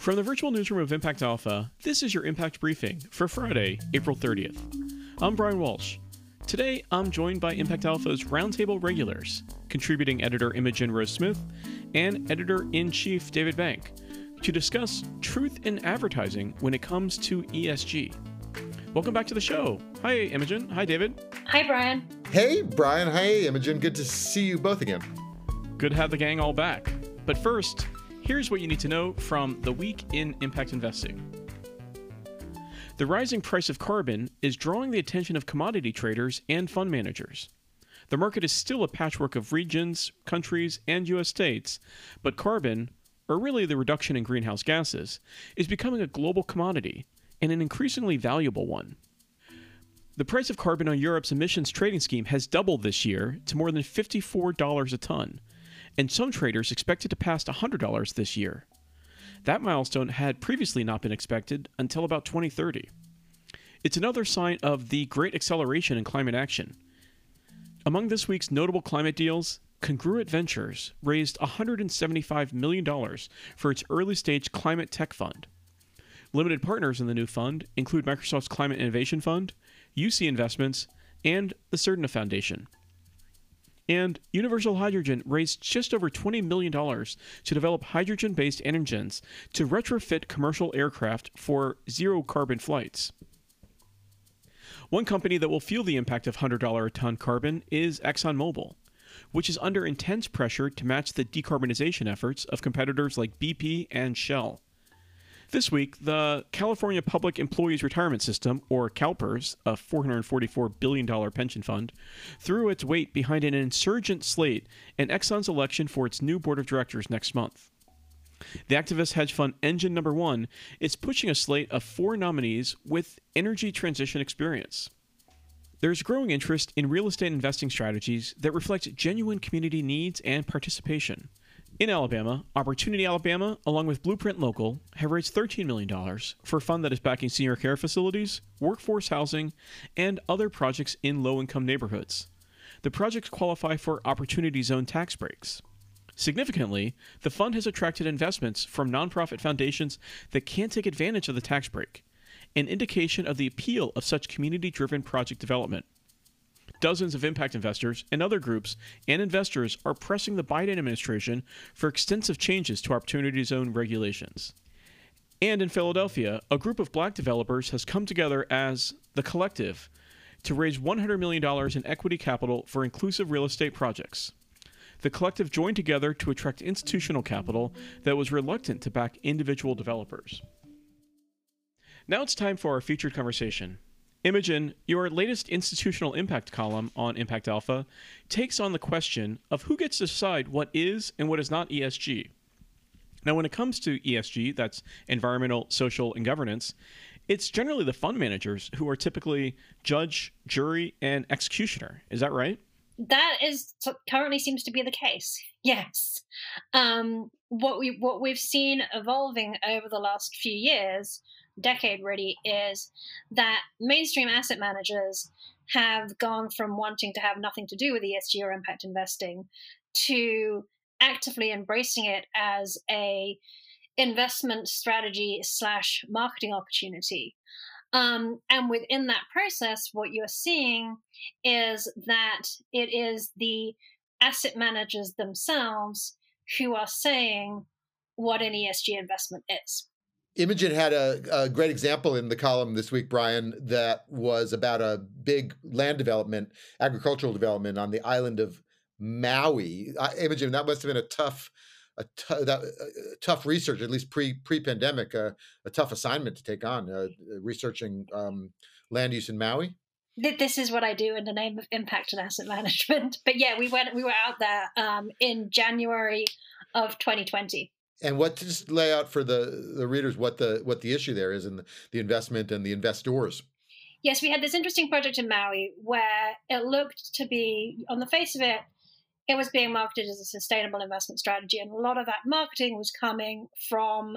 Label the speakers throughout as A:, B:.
A: From the virtual newsroom of Impact Alpha, this is your Impact Briefing for Friday, April 30th. I'm Brian Walsh. Today, I'm joined by Impact Alpha's roundtable regulars, contributing editor Imogen Rose Smith and editor in chief David Bank, to discuss truth in advertising when it comes to ESG. Welcome back to the show. Hi, Imogen. Hi, David.
B: Hi, Brian.
C: Hey, Brian. Hi, Imogen. Good to see you both again.
A: Good to have the gang all back. But first, here's what you need to know from the week in impact investing. The rising price of carbon is drawing the attention of commodity traders and fund managers. The market is still a patchwork of regions, countries, and U.S. states, but carbon, or really the reduction in greenhouse gases, is becoming a global commodity and an increasingly valuable one. The price of carbon on Europe's emissions trading scheme has doubled this year to more than $54 a ton, and some traders expect it to pass $100 this year. That milestone had previously not been expected until about 2030. It's another sign of the great acceleration in climate action. Among this week's notable climate deals, Congruent Ventures raised $175 million for its early stage climate tech fund. Limited partners in the new fund include Microsoft's Climate Innovation Fund, UC Investments, and the Certina Foundation. And Universal Hydrogen raised just over $20 million to develop hydrogen based engines to retrofit commercial aircraft for zero carbon flights. One company that will feel the impact of $100 a ton carbon is ExxonMobil, which is under intense pressure to match the decarbonization efforts of competitors like BP and Shell. This week, the California Public Employees Retirement System, or CalPERS, a $444 billion pension fund, threw its weight behind an insurgent slate in Exxon's election for its new board of directors next month. The activist hedge fund Engine Number One is pushing a slate of four nominees with energy transition experience. There's growing interest in real estate investing strategies that reflect genuine community needs and participation. In Alabama, Opportunity Alabama, along with Blueprint Local, have raised $13 million for a fund that is backing senior care facilities, workforce housing, and other projects in low income neighborhoods. The projects qualify for Opportunity Zone tax breaks. Significantly, the fund has attracted investments from nonprofit foundations that can't take advantage of the tax break, an indication of the appeal of such community driven project development. Dozens of impact investors and other groups and investors are pressing the Biden administration for extensive changes to Opportunity Zone regulations. And in Philadelphia, a group of black developers has come together as The Collective to raise $100 million in equity capital for inclusive real estate projects. The collective joined together to attract institutional capital that was reluctant to back individual developers. Now it's time for our featured conversation. Imogen, your latest institutional impact column on Impact Alpha takes on the question of who gets to decide what is and what is not ESG. Now, when it comes to ESG, that's environmental, social, and governance, it's generally the fund managers who are typically judge, jury, and executioner. Is that right?
B: That is currently seems to be the case. Yes. Um, what we what we've seen evolving over the last few years decade really is that mainstream asset managers have gone from wanting to have nothing to do with ESG or impact investing to actively embracing it as a investment strategy slash marketing opportunity. Um, and within that process, what you're seeing is that it is the asset managers themselves who are saying what an ESG investment is.
C: Imogen had a, a, great example in the column this week, Brian, that was about a big land development, agricultural development on the island of Maui. Imogen, that must have been a tough, a t- that, uh, tough research, at least pre pre pandemic, uh, a tough assignment to take on, uh, researching um, land use in Maui.
B: This is what I do in the name of impact and asset management. But yeah, we went, we were out there um, in January of 2020
C: and what to just lay out for the the readers what the what the issue there is in the, the investment and the investors
B: yes we had this interesting project in maui where it looked to be on the face of it it was being marketed as a sustainable investment strategy and a lot of that marketing was coming from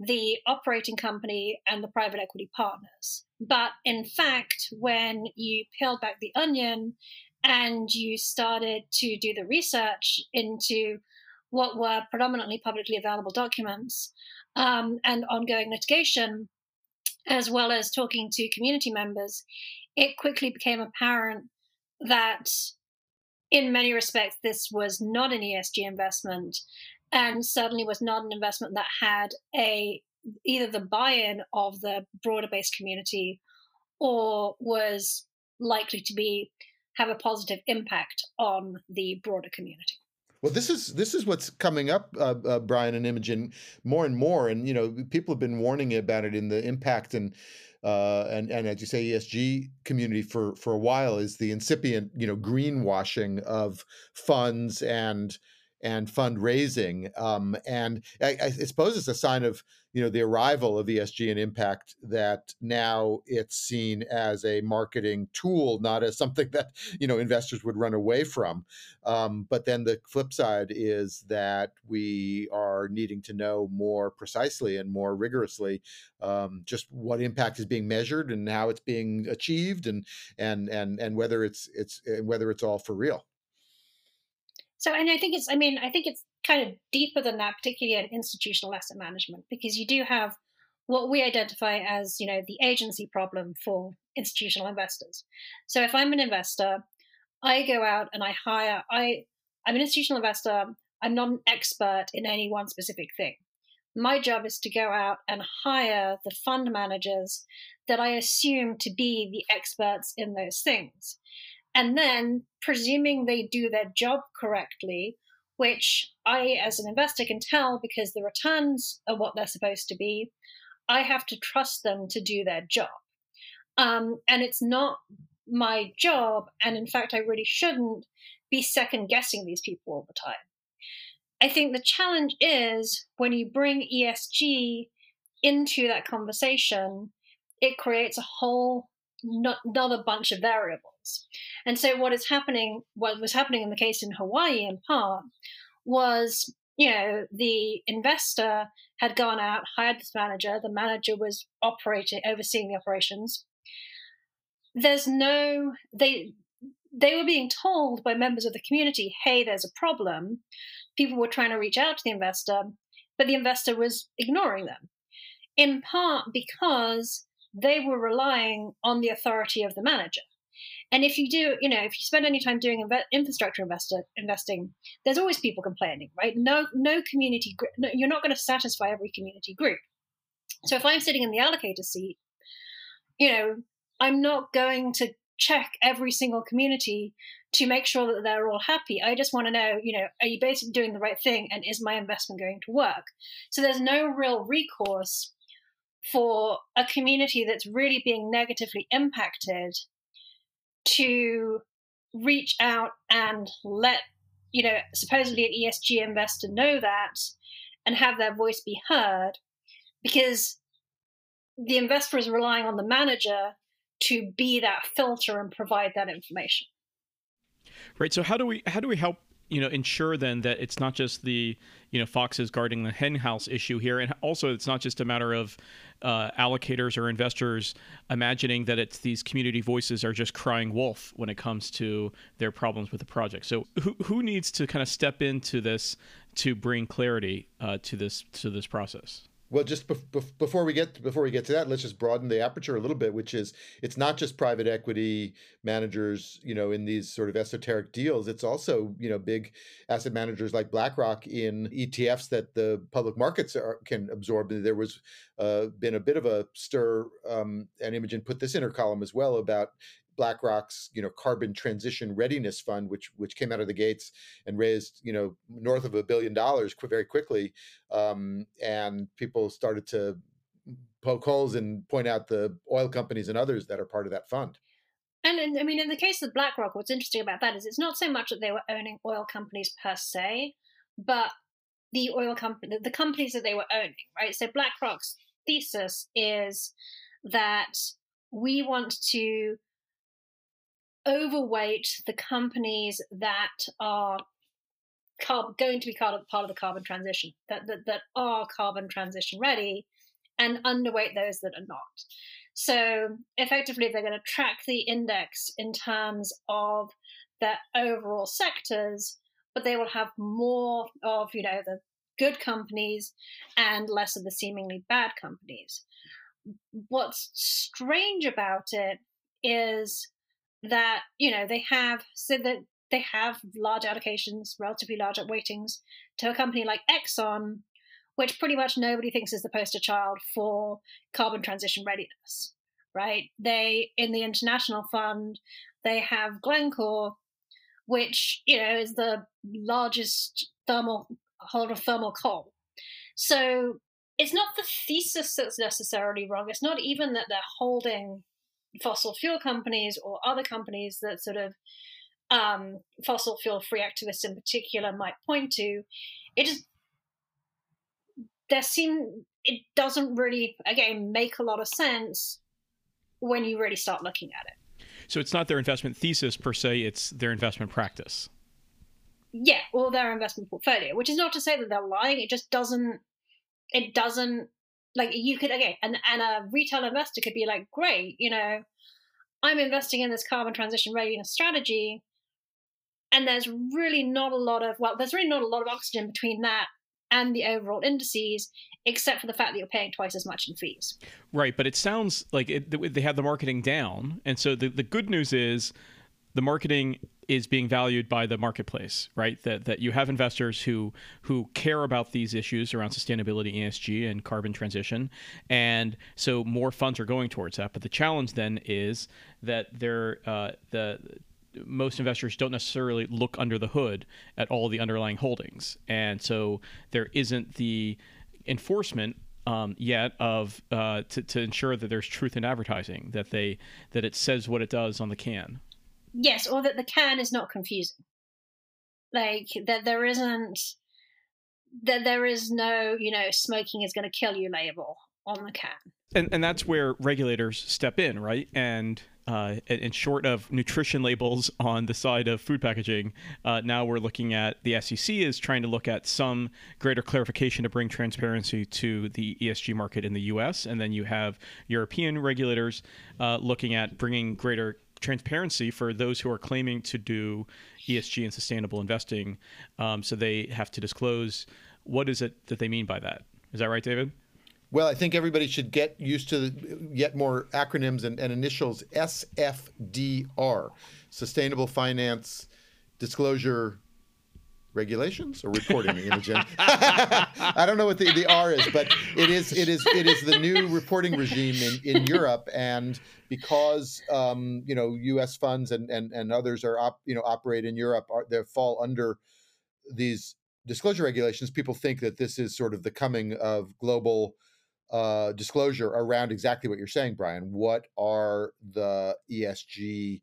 B: the operating company and the private equity partners. But in fact when you peeled back the onion and you started to do the research into what were predominantly publicly available documents, um, and ongoing litigation, as well as talking to community members, it quickly became apparent that in many respects, this was not an ESG investment, and certainly was not an investment that had a either the buy-in of the broader based community or was likely to be have a positive impact on the broader community.
C: Well, this is this is what's coming up, uh, uh, Brian and Imogen, more and more, and you know, people have been warning about it in the impact and uh, and and as you say, ESG community for for a while is the incipient, you know, greenwashing of funds and and fundraising. Um, and I, I, suppose it's a sign of you know the arrival of ESG and impact that now it's seen as a marketing tool, not as something that you know investors would run away from. Um, but then the flip side is that we are needing to know more precisely and more rigorously um, just what impact is being measured and how it's being achieved, and and and and whether it's it's whether it's all for real.
B: So, and I think it's, I mean, I think it's kind of deeper than that, particularly in institutional asset management, because you do have what we identify as, you know, the agency problem for institutional investors. So if I'm an investor, I go out and I hire, I, I'm an institutional investor. I'm not an expert in any one specific thing. My job is to go out and hire the fund managers that I assume to be the experts in those things. And then, presuming they do their job correctly, which I, as an investor, can tell because the returns are what they're supposed to be, I have to trust them to do their job. Um, and it's not my job, and in fact, I really shouldn't be second guessing these people all the time. I think the challenge is when you bring ESG into that conversation, it creates a whole another bunch of variables. And so what is happening, what was happening in the case in Hawaii in part, was you know the investor had gone out, hired this manager. The manager was operating, overseeing the operations. There's no they they were being told by members of the community, "Hey, there's a problem." People were trying to reach out to the investor, but the investor was ignoring them, in part because they were relying on the authority of the manager. And if you do, you know, if you spend any time doing infrastructure investor, investing, there's always people complaining, right? No, no community, no, you're not going to satisfy every community group. So if I'm sitting in the allocator seat, you know, I'm not going to check every single community to make sure that they're all happy. I just want to know, you know, are you basically doing the right thing and is my investment going to work? So there's no real recourse for a community that's really being negatively impacted to reach out and let you know supposedly an ESG investor know that and have their voice be heard because the investor is relying on the manager to be that filter and provide that information.
A: Right so how do we how do we help you know ensure then that it's not just the you know foxes guarding the hen house issue here. And also it's not just a matter of uh, allocators or investors imagining that it's these community voices are just crying wolf when it comes to their problems with the project. So who, who needs to kind of step into this to bring clarity uh, to this to this process
C: well, just before we get before we get to that, let's just broaden the aperture a little bit, which is it's not just private equity managers, you know, in these sort of esoteric deals. It's also you know big asset managers like BlackRock in ETFs that the public markets are, can absorb. There was uh, been a bit of a stir, um, and Imogen put this in her column as well about BlackRock's you know carbon transition readiness fund, which which came out of the gates and raised you know north of a billion dollars very quickly, um, and people started to poke holes and point out the oil companies and others that are part of that fund.
B: And I mean, in the case of BlackRock, what's interesting about that is it's not so much that they were owning oil companies per se, but the oil company, the companies that they were owning, right? So BlackRock's thesis is that we want to overweight the companies that are carb- going to be part of, the carbon transition, that, that, that are carbon transition ready, and underweight those that are not. So effectively, they're going to track the index in terms of their overall sectors, but they will have more of, you know, the good companies and less of the seemingly bad companies. What's strange about it is that you know they have said that they have large allocations, relatively large weightings to a company like Exxon, which pretty much nobody thinks is the poster child for carbon transition readiness, right? They, in the international fund, they have Glencore, which, you know, is the largest thermal holder of thermal coal. So it's not the thesis that's necessarily wrong. It's not even that they're holding fossil fuel companies or other companies that sort of um, fossil fuel free activists in particular might point to. It just there seem it doesn't really again make a lot of sense when you really start looking at it.
A: So it's not their investment thesis per se; it's their investment practice.
B: Yeah, or their investment portfolio, which is not to say that they're lying. It just doesn't. It doesn't like you could again, and and a retail investor could be like, great, you know, I'm investing in this carbon transition readiness strategy and there's really not a lot of well there's really not a lot of oxygen between that and the overall indices except for the fact that you're paying twice as much in fees.
A: Right but it sounds like it, they have the marketing down and so the, the good news is the marketing is being valued by the marketplace, right? That that you have investors who who care about these issues around sustainability, ESG, and carbon transition, and so more funds are going towards that. But the challenge then is that they're uh, the most investors don't necessarily look under the hood at all the underlying holdings, and so there isn't the enforcement um, yet of uh, to, to ensure that there's truth in advertising, that they that it says what it does on the can.
B: Yes, or that the can is not confusing. Like that there isn't that there is no you know smoking is going to kill you label on the can.
A: And and that's where regulators step in, right? And uh, and short of nutrition labels on the side of food packaging, uh, now we're looking at the SEC is trying to look at some greater clarification to bring transparency to the ESG market in the U.S. And then you have European regulators uh, looking at bringing greater transparency for those who are claiming to do ESG and sustainable investing. Um, so they have to disclose what is it that they mean by that. Is that right, David?
C: Well, I think everybody should get used to yet more acronyms and, and initials SFDR Sustainable Finance Disclosure regulations or reporting. I don't know what the, the R is, but it is it is it is the new reporting regime in, in Europe, and because um, you know U.S. funds and and, and others are op, you know operate in Europe, are, they fall under these disclosure regulations. People think that this is sort of the coming of global uh, disclosure around exactly what you're saying, Brian. What are the ESG,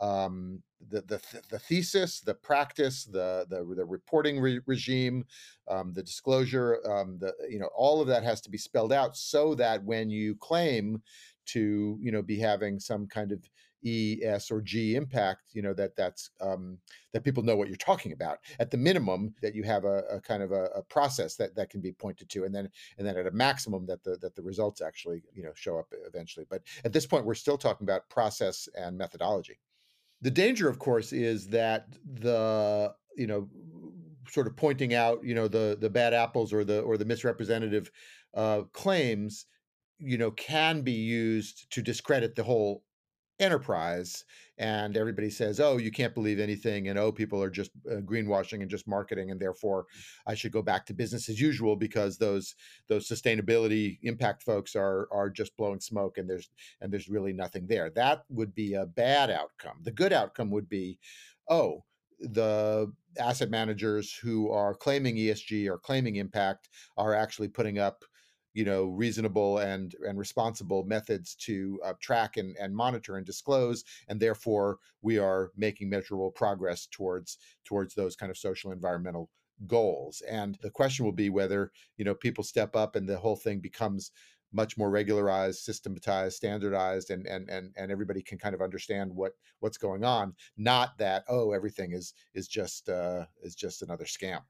C: um, the, the the thesis, the practice, the the, the reporting re- regime, um, the disclosure, um, the you know all of that has to be spelled out so that when you claim to you know be having some kind of E, S, or G impact, you know that that's um, that people know what you're talking about. At the minimum, that you have a, a kind of a, a, process that that can be pointed to, and then and then at a maximum that the that the results actually you know show up eventually. But at this point, we're still talking about process and methodology. The danger, of course, is that the you know sort of pointing out you know the the bad apples or the or the misrepresentative uh, claims you know can be used to discredit the whole enterprise and everybody says oh you can't believe anything and oh people are just uh, greenwashing and just marketing and therefore i should go back to business as usual because those those sustainability impact folks are are just blowing smoke and there's and there's really nothing there. That would be a bad outcome. The good outcome would be oh the asset managers who are claiming esg or claiming impact are actually putting up you know reasonable and and responsible methods to uh, track and, and monitor and disclose and therefore we are making measurable progress towards towards those kind of social environmental goals. And the question will be whether you know people step up and the whole thing becomes much more regularized systematized standardized and and and, and everybody can kind of understand what what's going on not that oh everything is is just uh is just another scam.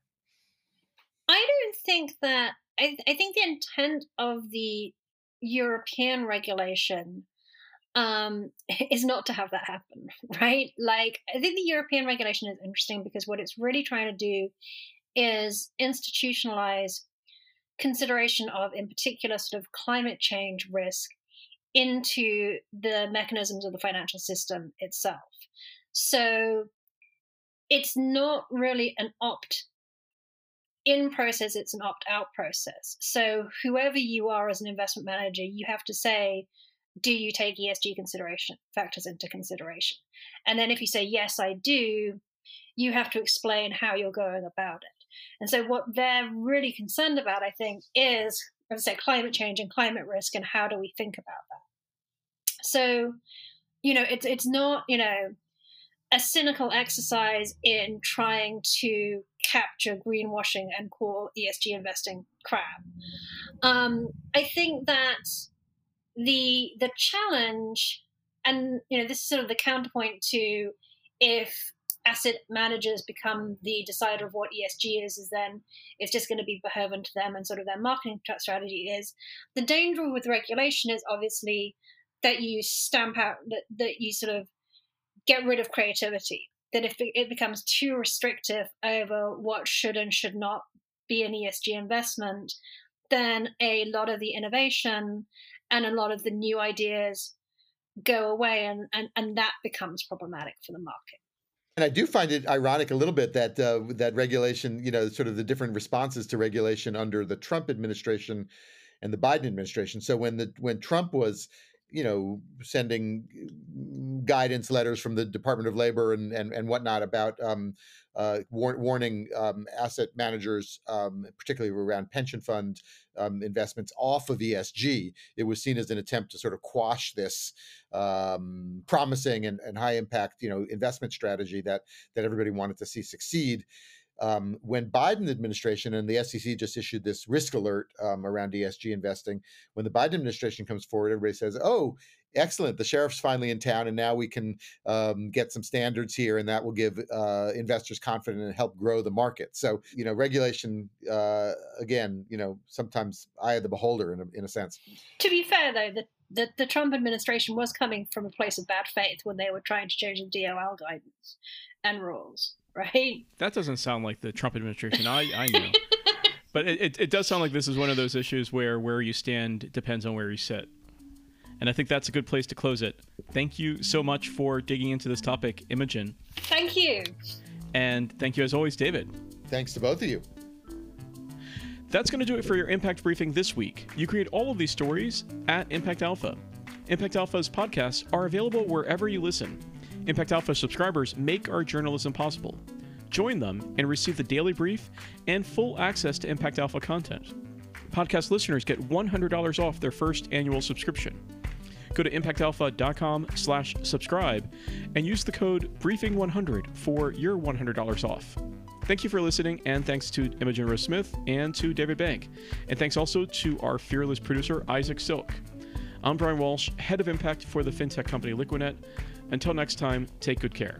B: I don't think that I, I think the intent of the European regulation um, is not to have that happen, right? Like, I think the European regulation is interesting because what it's really trying to do is institutionalize consideration of, in particular, sort of climate change risk into the mechanisms of the financial system itself. So it's not really an opt in process, it's an opt out process. So, whoever you are as an investment manager, you have to say, do you take ESG consideration factors into consideration? And then if you say, yes, I do, you have to explain how you're going about it. And so, what they're really concerned about, I think, is, I say, climate change and climate risk, and how do we think about that? So, you know, it's it's not you know a cynical exercise in trying to capture greenwashing and call ESG investing crap. Um, I think that the the challenge, and you know, this is sort of the counterpoint to if asset managers become the decider of what ESG is, is then it's just going to be beholden to them and sort of their marketing strategy is. The danger with regulation is obviously that you stamp out that, that you sort of get rid of creativity. That if it becomes too restrictive over what should and should not be an ESG investment, then a lot of the innovation and a lot of the new ideas go away and, and, and that becomes problematic for the market.
C: And I do find it ironic a little bit that uh, that regulation, you know, sort of the different responses to regulation under the Trump administration and the Biden administration. So when the when Trump was, you know, sending mm, guidance letters from the Department of Labor and and, and whatnot about um, uh, war- warning um, asset managers, um, particularly around pension fund um, investments, off of ESG. It was seen as an attempt to sort of quash this um, promising and, and, high impact, you know, investment strategy that that everybody wanted to see succeed. Um, when Biden administration and the SEC just issued this risk alert um, around ESG investing, when the Biden administration comes forward, everybody says, "Oh, excellent. The sheriff's finally in town, and now we can um, get some standards here, and that will give uh, investors confidence and help grow the market. So, you know, regulation, uh, again, you know, sometimes eye of the beholder in a, in a sense.
B: To be fair, though, the, the, the Trump administration was coming from a place of bad faith when they were trying to change the DOL guidance and rules, right?
A: That doesn't sound like the Trump administration I, I know. but it, it, it does sound like this is one of those issues where where you stand depends on where you sit. And I think that's a good place to close it. Thank you so much for digging into this topic, Imogen.
B: Thank you.
A: And thank you, as always, David.
C: Thanks to both of you.
A: That's going to do it for your Impact Briefing this week. You create all of these stories at Impact Alpha. Impact Alpha's podcasts are available wherever you listen. Impact Alpha subscribers make our journalism possible. Join them and receive the daily brief and full access to Impact Alpha content. Podcast listeners get $100 off their first annual subscription. Go to impactalpha.com slash subscribe and use the code briefing100 for your $100 off. Thank you for listening, and thanks to Imogen Rose Smith and to David Bank. And thanks also to our fearless producer, Isaac Silk. I'm Brian Walsh, head of impact for the fintech company Liquidnet. Until next time, take good care.